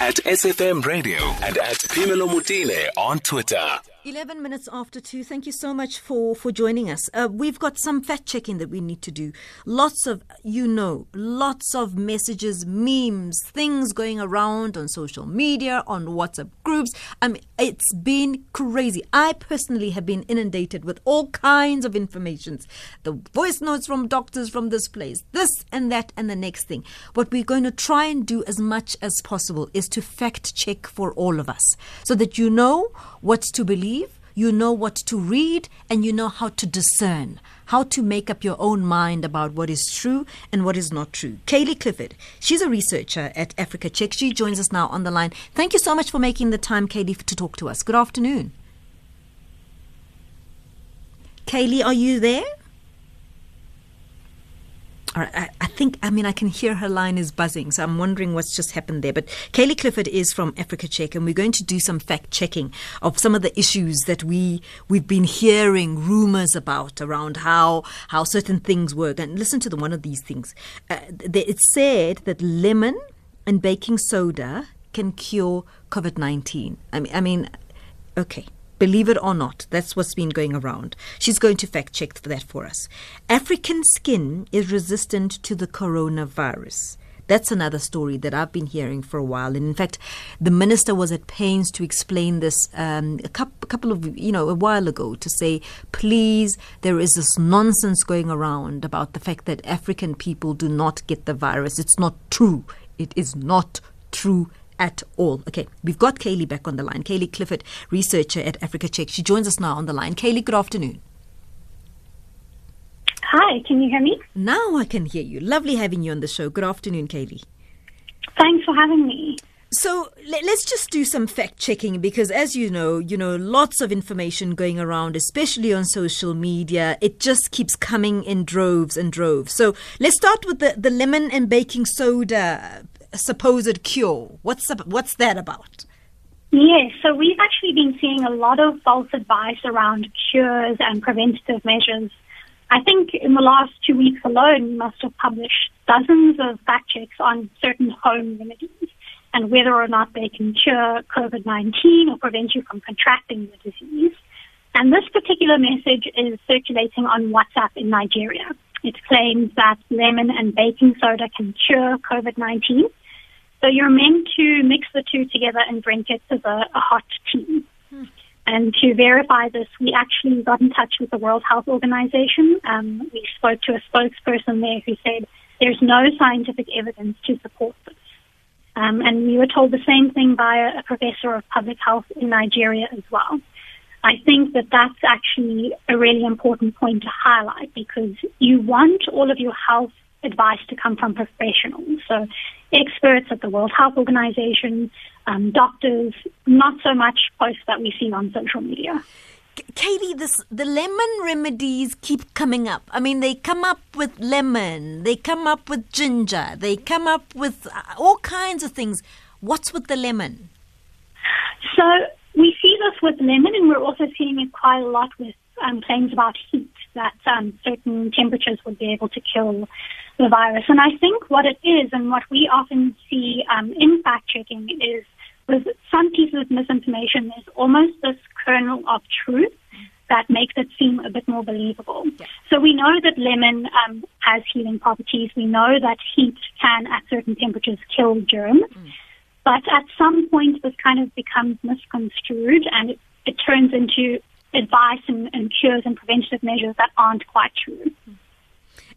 at SFM Radio and at Phemelo Motene on Twitter. 11 minutes after 2. Thank you so much for, for joining us. Uh, we've got some fact checking that we need to do. Lots of, you know, lots of messages, memes, things going around on social media, on WhatsApp groups. I mean, it's been crazy. I personally have been inundated with all kinds of informations. The voice notes from doctors from this place, this and that and the next thing. What we're going to try and do as much as possible is to fact check for all of us so that you know what to believe you know what to read, and you know how to discern, how to make up your own mind about what is true and what is not true. Cayley Clifford, she's a researcher at Africa Check. She joins us now on the line. Thank you so much for making the time, Cayley, to talk to us. Good afternoon. Cayley, are you there? I, I, think, I mean, I can hear her line is buzzing, so I'm wondering what's just happened there. But Cayley Clifford is from Africa Check, and we're going to do some fact checking of some of the issues that we we've been hearing rumors about around how how certain things work. And listen to the one of these things. Uh, it's said that lemon and baking soda can cure COVID nineteen. I mean, I mean, okay. Believe it or not, that's what's been going around. She's going to fact check that for us. African skin is resistant to the coronavirus. That's another story that I've been hearing for a while. And in fact, the minister was at pains to explain this um, a, couple, a couple of, you know, a while ago to say, please, there is this nonsense going around about the fact that African people do not get the virus. It's not true. It is not true at all. Okay, we've got Cayley back on the line. Cayley Clifford, researcher at Africa Check. She joins us now on the line. Cayley, good afternoon. Hi, can you hear me? Now I can hear you. Lovely having you on the show. Good afternoon, Cayley. Thanks for having me. So let's just do some fact checking because, as you know, you know lots of information going around, especially on social media. It just keeps coming in droves and droves. So let's start with the, the lemon and baking soda supposed cure. What's what's that about? Yes, so we've actually been seeing a lot of false advice around cures and preventative measures. I think in the last two weeks alone, we must have published dozens of fact checks on certain home remedies and whether or not they can cure COVID-19 or prevent you from contracting the disease. And this particular message is circulating on WhatsApp in Nigeria. It claims that lemon and baking soda can cure COVID-19. So you're meant to mix the two together and drink it as a, a hot tea. Hmm. And to verify this, we actually got in touch with the World Health Organization. Um, we spoke to a spokesperson there who said there's no scientific evidence to support this. Um, and we were told the same thing by a, a professor of public health in Nigeria as well. I think that that's actually a really important point to highlight because you want all of your health advice to come from professionals. So experts at the World Health Organization, um, doctors, not so much posts that we see on social media. Katie, this the lemon remedies keep coming up. I mean, they come up with lemon, they come up with ginger, they come up with uh, all kinds of things. What's with the lemon? So we see this with lemon, and we're also seeing it quite a lot with um, claims about heat, that um, certain temperatures would be able to kill the virus. And I think what it is, and what we often see um, in fact checking, is with some pieces of misinformation, there's almost this kernel of truth that makes it seem a bit more believable. Yeah. So we know that lemon um, has healing properties. We know that heat can, at certain temperatures, kill germs. Mm. But at some point, this kind of becomes misconstrued and it, it turns into advice and, and, cures and preventative measures that aren't quite true.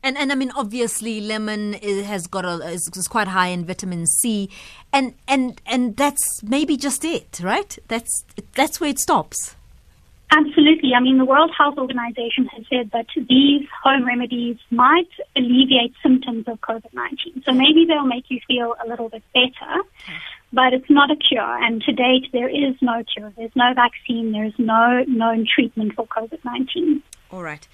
And and I mean, obviously, lemon is, has got a is, is, quite high in vitamin C, and and and that's maybe just it, right? That's that's where it stops. Absolutely. I mean, the World Health Organization has said that these home remedies might alleviate symptoms of COVID 19. So maybe they'll make you feel a little bit better but it's not a cure. And to date, there is no cure. There's no vaccine. There's no known treatment for COVID 19. All right.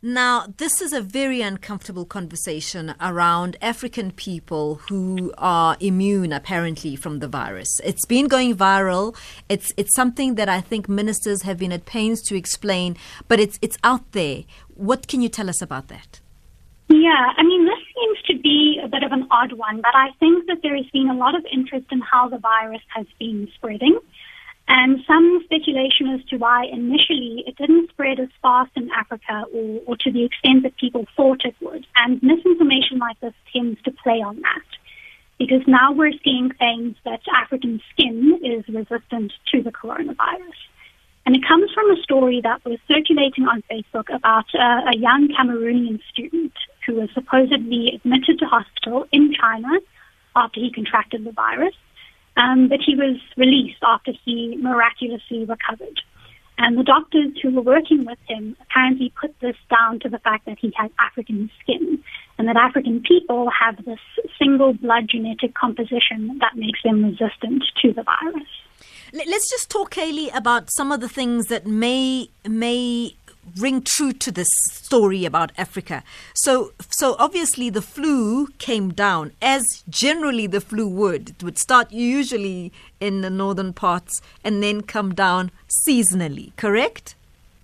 Now, this is a very uncomfortable conversation around African people who are immune, apparently, from the virus. It's been going viral. It's it's something that I think ministers have been at pains to explain, but it's it's out there. What can you tell us about that? Yeah, I mean, this seems to be a bit of an odd one, but I think that there has been a lot of interest in how the virus has been spreading. And some speculation as to why initially it didn't spread as fast in Africa or, or to the extent that people thought it would. And misinformation like this tends to play on that. Because now we're seeing claims that African skin is resistant to the coronavirus. And it comes from a story that was circulating on Facebook about a young Cameroonian student who was supposedly admitted to hospital in China after he contracted the virus. Um, but he was released after he miraculously recovered. And the doctors who were working with him apparently put this down to the fact that he had African skin and that African people have this single blood genetic composition that makes them resistant to the virus. Let's just talk, Cayley, about some of the things that may may ring true to this story about Africa. So, so obviously the flu came down as generally the flu would. It would start usually in the northern parts and then come down seasonally. Correct?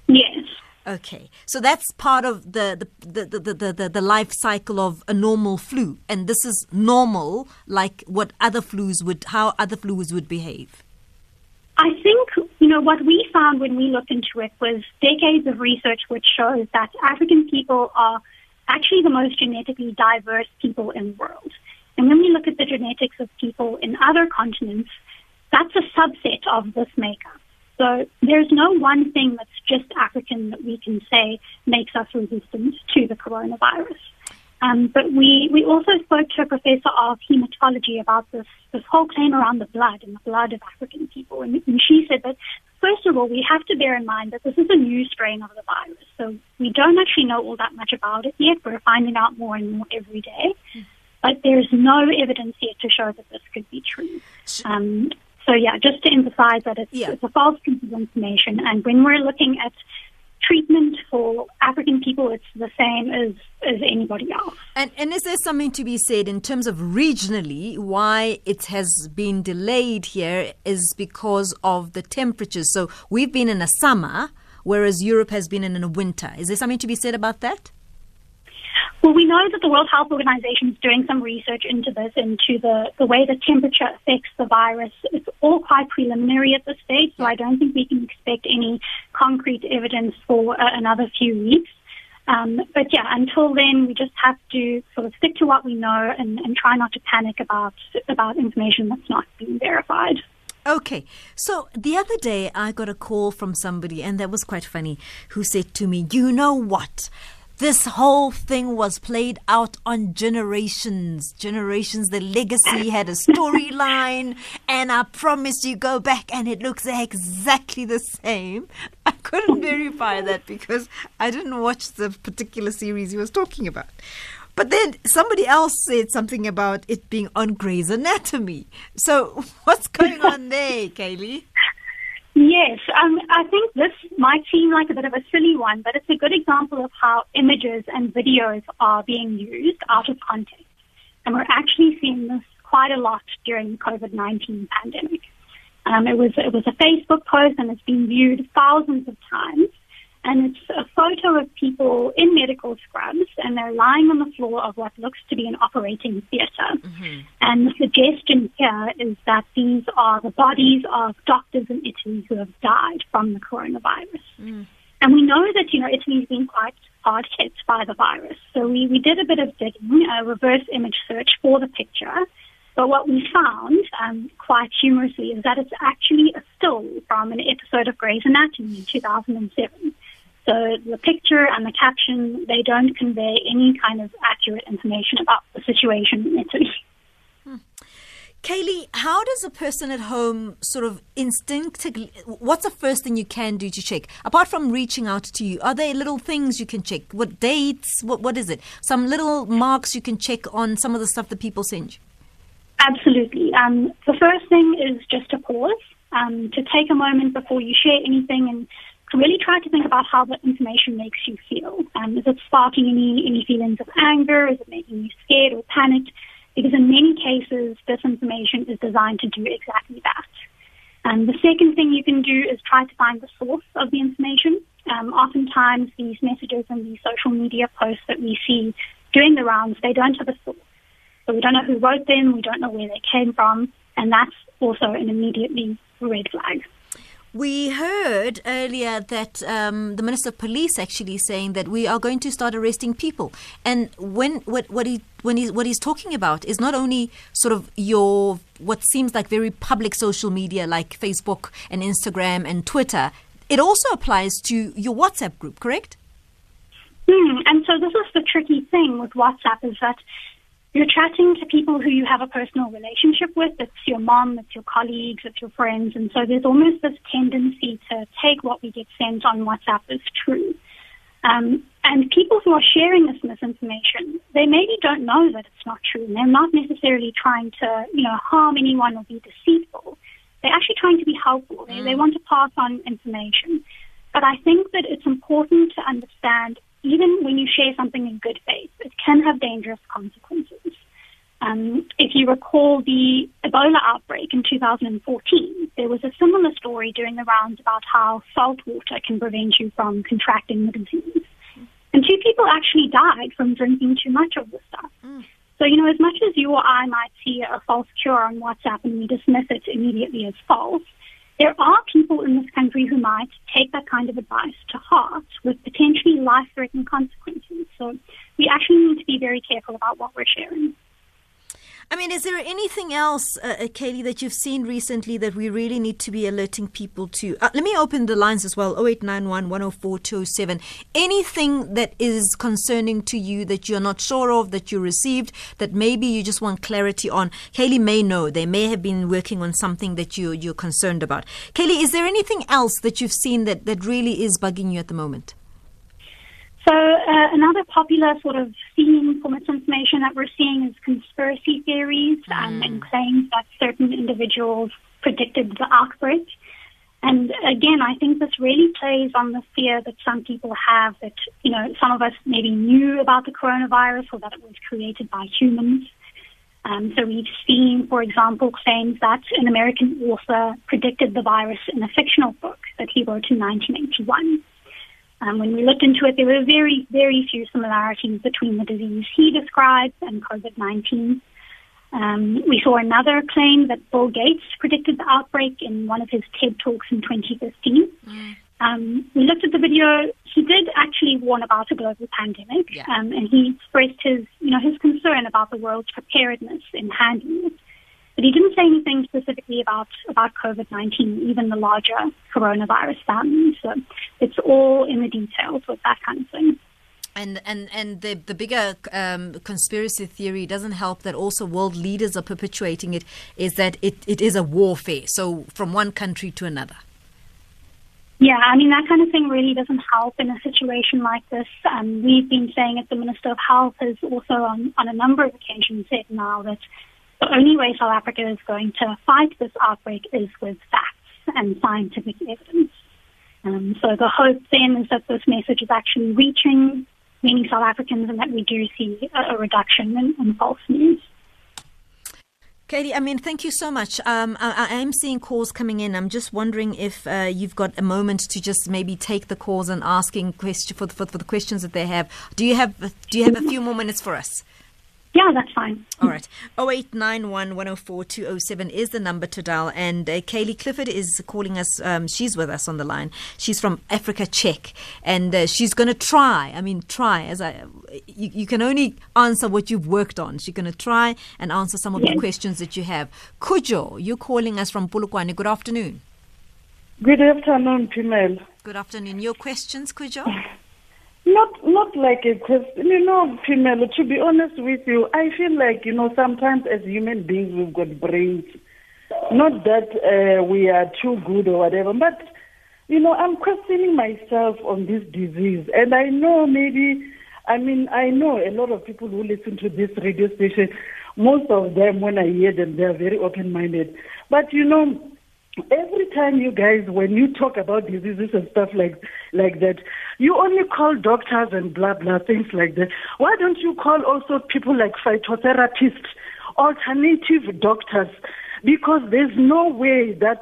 Yes. Okay, so that's part of the the, the, the, the, the life cycle of a normal flu, and this is normal, like what other flus would, how other flus would behave. I think, you know, what we found when we looked into it was decades of research which shows that African people are actually the most genetically diverse people in the world. And when we look at the genetics of people in other continents, that's a subset of this makeup. So there's no one thing that's just African that we can say makes us resistant to the coronavirus. Um, but we, we also spoke to a professor of hematology about this, this whole claim around the blood and the blood of African people. And, and she said that, first of all, we have to bear in mind that this is a new strain of the virus. So we don't actually know all that much about it yet. We're finding out more and more every day. But there's no evidence yet to show that this could be true. Um, so yeah, just to emphasize that it's, yeah. it's a false piece of information. And when we're looking at treatment for African people, it's the same as, as anybody else. And, and is there something to be said in terms of regionally why it has been delayed here is because of the temperatures? So we've been in a summer, whereas Europe has been in a winter. Is there something to be said about that? Well, we know that the World Health Organization is doing some research into this, into the, the way the temperature affects the virus. It's all quite preliminary at this stage, so I don't think we can expect any concrete evidence for uh, another few weeks. Um, but yeah, until then, we just have to sort of stick to what we know and, and try not to panic about about information that's not being verified. Okay, so the other day I got a call from somebody, and that was quite funny, who said to me, You know what? This whole thing was played out on generations. Generations, the legacy had a storyline, and I promise you go back and it looks exactly the same. I couldn't verify that because I didn't watch the particular series he was talking about. But then somebody else said something about it being on Grey's Anatomy. So what's going on there, Cayley? Yes, um, I think this might seem like a bit of a silly one, but it's a good example of how images and videos are being used out of context. And we're actually seeing this quite a lot during the COVID-19 pandemic. Um, it was it was a Facebook post and it's been viewed thousands of times and it's a photo of people in medical scrubs, and they're lying on the floor of what looks to be an operating theater. Mm-hmm. And the suggestion here is that these are the bodies of doctors in Italy who have died from the coronavirus. Mm. And we know that, you know, Italy's been quite hard hit by the virus. So we, we did a bit of digging, a reverse image search for the picture. But what we found, um, quite humorously, is that it's actually a still from an episode of Grey's Anatomy in 2007. So the picture and the caption, they don't convey any kind of accurate information about the situation in Italy. Hmm. Cayley, how does a person at home sort of instinctively, what's the first thing you can do to check? Apart from reaching out to you, are there little things you can check? What dates? What, what is it? Some little marks you can check on some of the stuff that people send you? Absolutely. Um, the first thing is just to pause, um, to take a moment before you share anything and try to think about how the information makes you feel. Um, is it sparking any, any feelings of anger? Is it making you scared or panicked? Because in many cases, this information is designed to do exactly that. Um, the second thing you can do is try to find the source of the information. Um, oftentimes, these messages and these social media posts that we see doing the rounds, they don't have a source. So we don't know who wrote them, we don't know where they came from, and that's also an immediately red flag. We heard earlier that um, the Minister of Police actually saying that we are going to start arresting people. And when what, what he when he what he's talking about is not only sort of your what seems like very public social media like Facebook and Instagram and Twitter. It also applies to your WhatsApp group, correct? Hmm. And so this is the tricky thing with WhatsApp is that you're chatting to people who you have a personal relationship with. It's your mom, it's your colleagues, it's your friends. And so there's almost this tendency to take what we get sent on WhatsApp as true. Um, and people who are sharing this misinformation, they maybe don't know that it's not true. And they're not necessarily trying to, you know, harm anyone or be deceitful. They're actually trying to be helpful. They, they want to pass on information. But I think that it's important to understand even when you share something in good faith, it can have dangerous consequences. Um, if you recall the Ebola outbreak in 2014, there was a similar story doing the rounds about how salt water can prevent you from contracting the disease. And two people actually died from drinking too much of the stuff. Mm. So, you know, as much as you or I might see a false cure on WhatsApp and we dismiss it immediately as false, there are people in this country who might take that kind of advice to heart with potentially life threatening consequences. So we actually need to be very careful about what we're sharing. I mean, is there anything else, uh, uh Cayley, that you've seen recently that we really need to be alerting people to? Uh, let me open the lines as well 0891 104 207. Anything that is concerning to you that you're not sure of, that you received, that maybe you just want clarity on? Cayley may know. They may have been working on something that you, you're concerned about. Cayley, is there anything else that you've seen that, that really is bugging you at the moment? So uh, another popular sort of theme for misinformation that we're seeing is conspiracy theories mm. um, and claims that certain individuals predicted the outbreak. And again, I think this really plays on the fear that some people have that, you know, some of us maybe knew about the coronavirus or that it was created by humans. Um, so we've seen, for example, claims that an American author predicted the virus in a fictional book that he wrote in 1981. Um, when we looked into it, there were very, very few similarities between the disease he described and COVID-19. Um, we saw another claim that Bill Gates predicted the outbreak in one of his TED Talks in 2015. Mm. Um, we looked at the video. He did actually warn about a global pandemic, yeah. um, and he expressed his, you know, his concern about the world's preparedness in handling it. But he didn't say anything specifically about, about COVID-19, even the larger coronavirus family. So it's all in the details with that kind of thing. And and and the the bigger um, conspiracy theory doesn't help that also world leaders are perpetuating it. Is that it, it is a warfare? So from one country to another. Yeah, I mean that kind of thing really doesn't help in a situation like this. Um, we've been saying it. The Minister of Health has also on on a number of occasions said now that the only way South Africa is going to fight this outbreak is with facts and scientific evidence. Um, so the hope then is that this message is actually reaching many South Africans and that we do see a, a reduction in, in false news. Katie, I mean, thank you so much. Um, I, I, am seeing calls coming in. I'm just wondering if uh, you've got a moment to just maybe take the calls and asking question for, for, for the questions that they have. Do you have Do you have a few more minutes for us? Yeah, that's fine. All right. 0891 104 207 is the number to dial. And uh, Cayley Clifford is calling us. Um, she's with us on the line. She's from Africa Check. And uh, she's going to try. I mean, try. As I, you, you, can only answer what you've worked on. She's going to try and answer some of yes. the questions that you have. Kujo, you're calling us from Polokwane. Good afternoon. Good afternoon, Pimel. Good afternoon. Your questions, Kujo? Not not like a question, you know, female. To be honest with you, I feel like you know sometimes as human beings we've got brains. Not that uh, we are too good or whatever, but you know I'm questioning myself on this disease, and I know maybe. I mean, I know a lot of people who listen to this radio station. Most of them, when I hear them, they are very open-minded. But you know, every time you guys when you talk about diseases and stuff like like that you only call doctors and blah blah things like that. Why don't you call also people like phytotherapists alternative doctors? Because there's no way that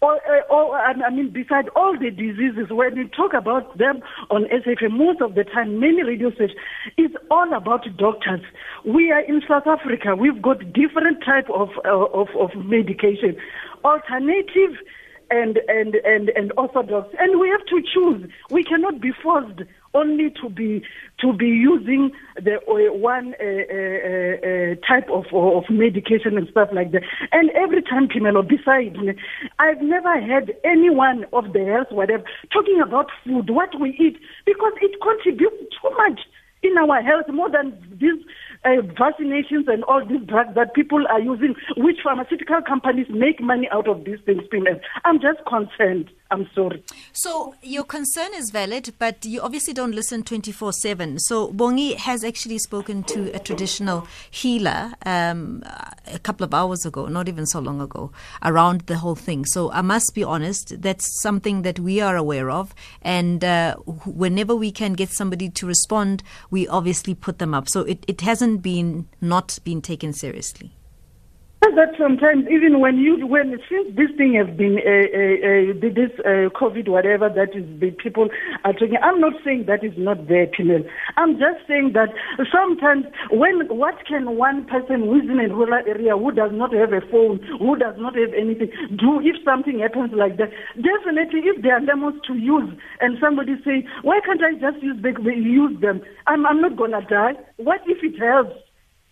All, uh, all, I mean, beside all the diseases, when we talk about them on SFM, most of the time, many radio stations, it's all about doctors. We are in South Africa. We've got different type of, uh, of, of medication. Alternative and, and, and, and orthodox. And we have to choose. We cannot be forced only to be to be using the uh, one uh, uh, uh type of of medication and stuff like that. And every time, Phemelo, besides, I've never had anyone of the health whatever talking about food, what we eat, because it contributes too much in our health more than these uh, vaccinations and all these drugs that people are using, which pharmaceutical companies make money out of these things. I'm just concerned. I'm sorry. So your concern is valid, but you obviously don't listen 24 7. So Bongi has actually spoken to a traditional healer um, a couple of hours ago, not even so long ago, around the whole thing. So I must be honest, that's something that we are aware of. And uh, whenever we can get somebody to respond, we obviously put them up. So it, it hasn't been not been taken seriously that sometimes even when you when since this thing has been uh, uh, uh, this uh, COVID whatever that is the people are talking. I'm not saying that is not there, Pinel. I'm just saying that sometimes when what can one person who is in a rural area who does not have a phone, who does not have anything, do if something happens like that? Definitely, if there are lemons to use and somebody say, why can't I just use? Use them. I'm I'm not gonna die. What if it helps?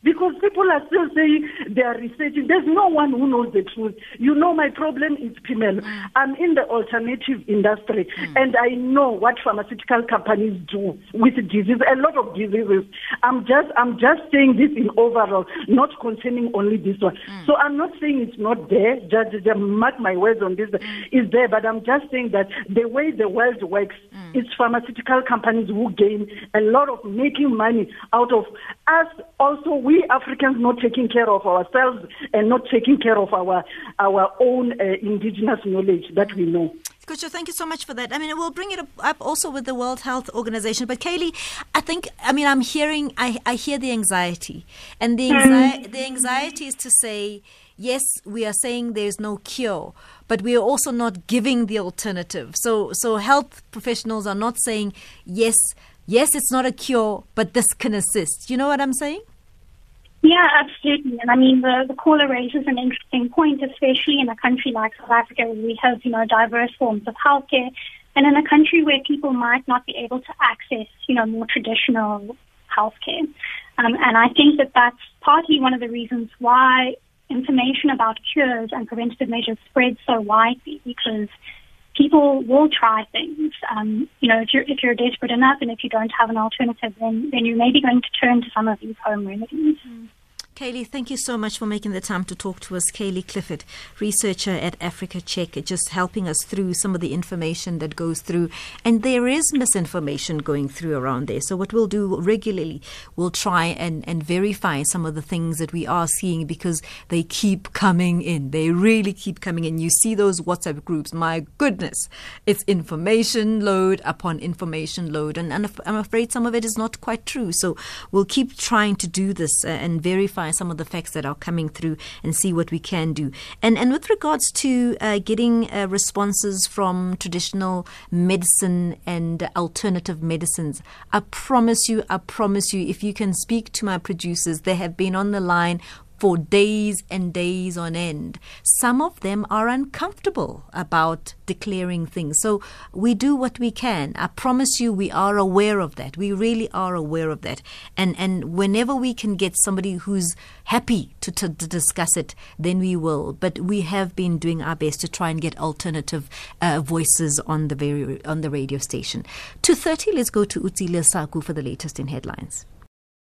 Because people are still saying they are researching. There's no one who knows the truth. You know, my problem is Phemelo. Mm. I'm in the alternative industry, mm. and I know what pharmaceutical companies do with disease, a lot of diseases. I'm just, I'm just saying this in overall, not concerning only this one. Mm. So I'm not saying it's not there. Just, just mark my words on this. Mm. It's there, but I'm just saying that the way the world works, mm. it's pharmaceutical companies who gain a lot of making money out of us. Also, we Africans not taking care of ourselves and not taking care of our our own uh, indigenous knowledge that we know. Kucho, thank you so much for that. I mean, we'll bring it up also with the World Health Organization. But Cayley, I think, I mean, I'm hearing, I, I hear the anxiety. And the, hmm. anxi- the anxiety is to say, yes, we are saying there's no cure, but we are also not giving the alternative. So, so health professionals are not saying, yes, yes, it's not a cure, but this can assist. You know what I'm saying? Yeah, absolutely. And I mean, the, the caller raises an interesting point, especially in a country like South Africa where we have, you know, diverse forms of healthcare and in a country where people might not be able to access, you know, more traditional healthcare. Um, and I think that that's partly one of the reasons why information about cures and preventative measures spreads so widely because people will try things. Um, you know, if you're if you're desperate enough and if you don't have an alternative, then then you may be going to turn to some of these home remedies. Mm. Cayley, thank you so much for making the time to talk to us. Cayley Clifford, researcher at Africa Check, just helping us through some of the information that goes through. And there is misinformation going through around there. So, what we'll do regularly, we'll try and, and verify some of the things that we are seeing because they keep coming in. They really keep coming in. You see those WhatsApp groups, my goodness, it's information load upon information load. And, and I'm afraid some of it is not quite true. So, we'll keep trying to do this uh, and verify some of the facts that are coming through and see what we can do. And and with regards to uh, getting uh, responses from traditional medicine and alternative medicines, I promise you, I promise you, if you can speak to my producers, they have been on the line for days and days on end. Some of them are uncomfortable about declaring things. So we do what we can. I promise you we are aware of that. We really are aware of that. And and whenever we can get somebody who's happy to, to, to discuss it, then we will. But we have been doing our best to try and get alternative uh, voices on the very on the radio station. 2.30, let's go to Utsile Saku for the latest in headlines.